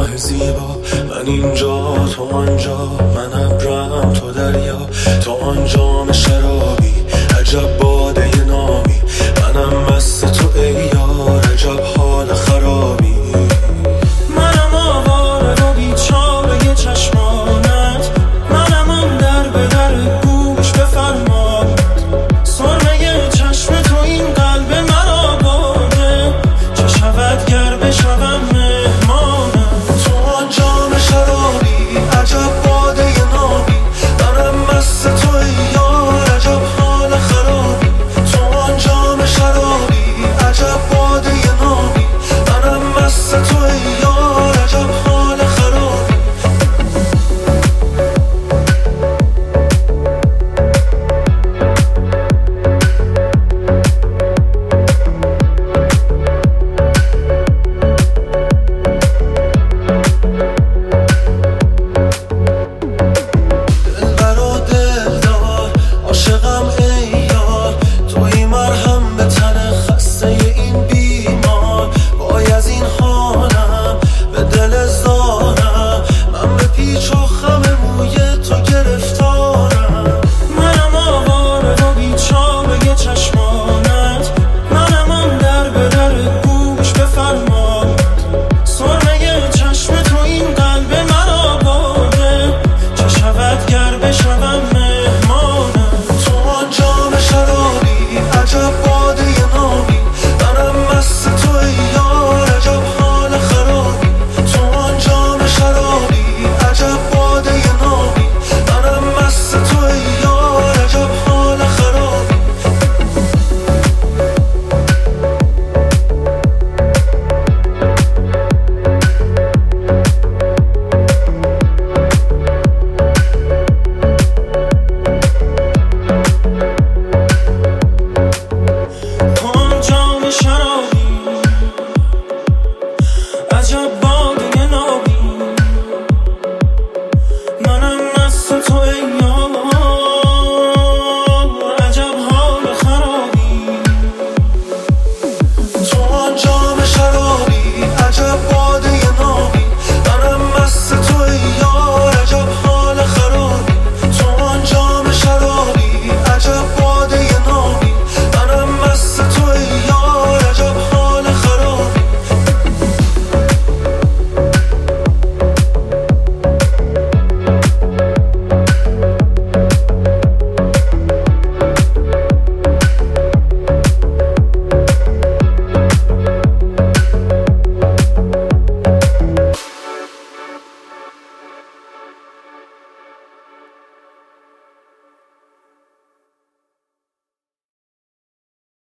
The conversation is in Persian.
ماه زیبا. من اینجا تو آنجا. من ابرم تو دریا.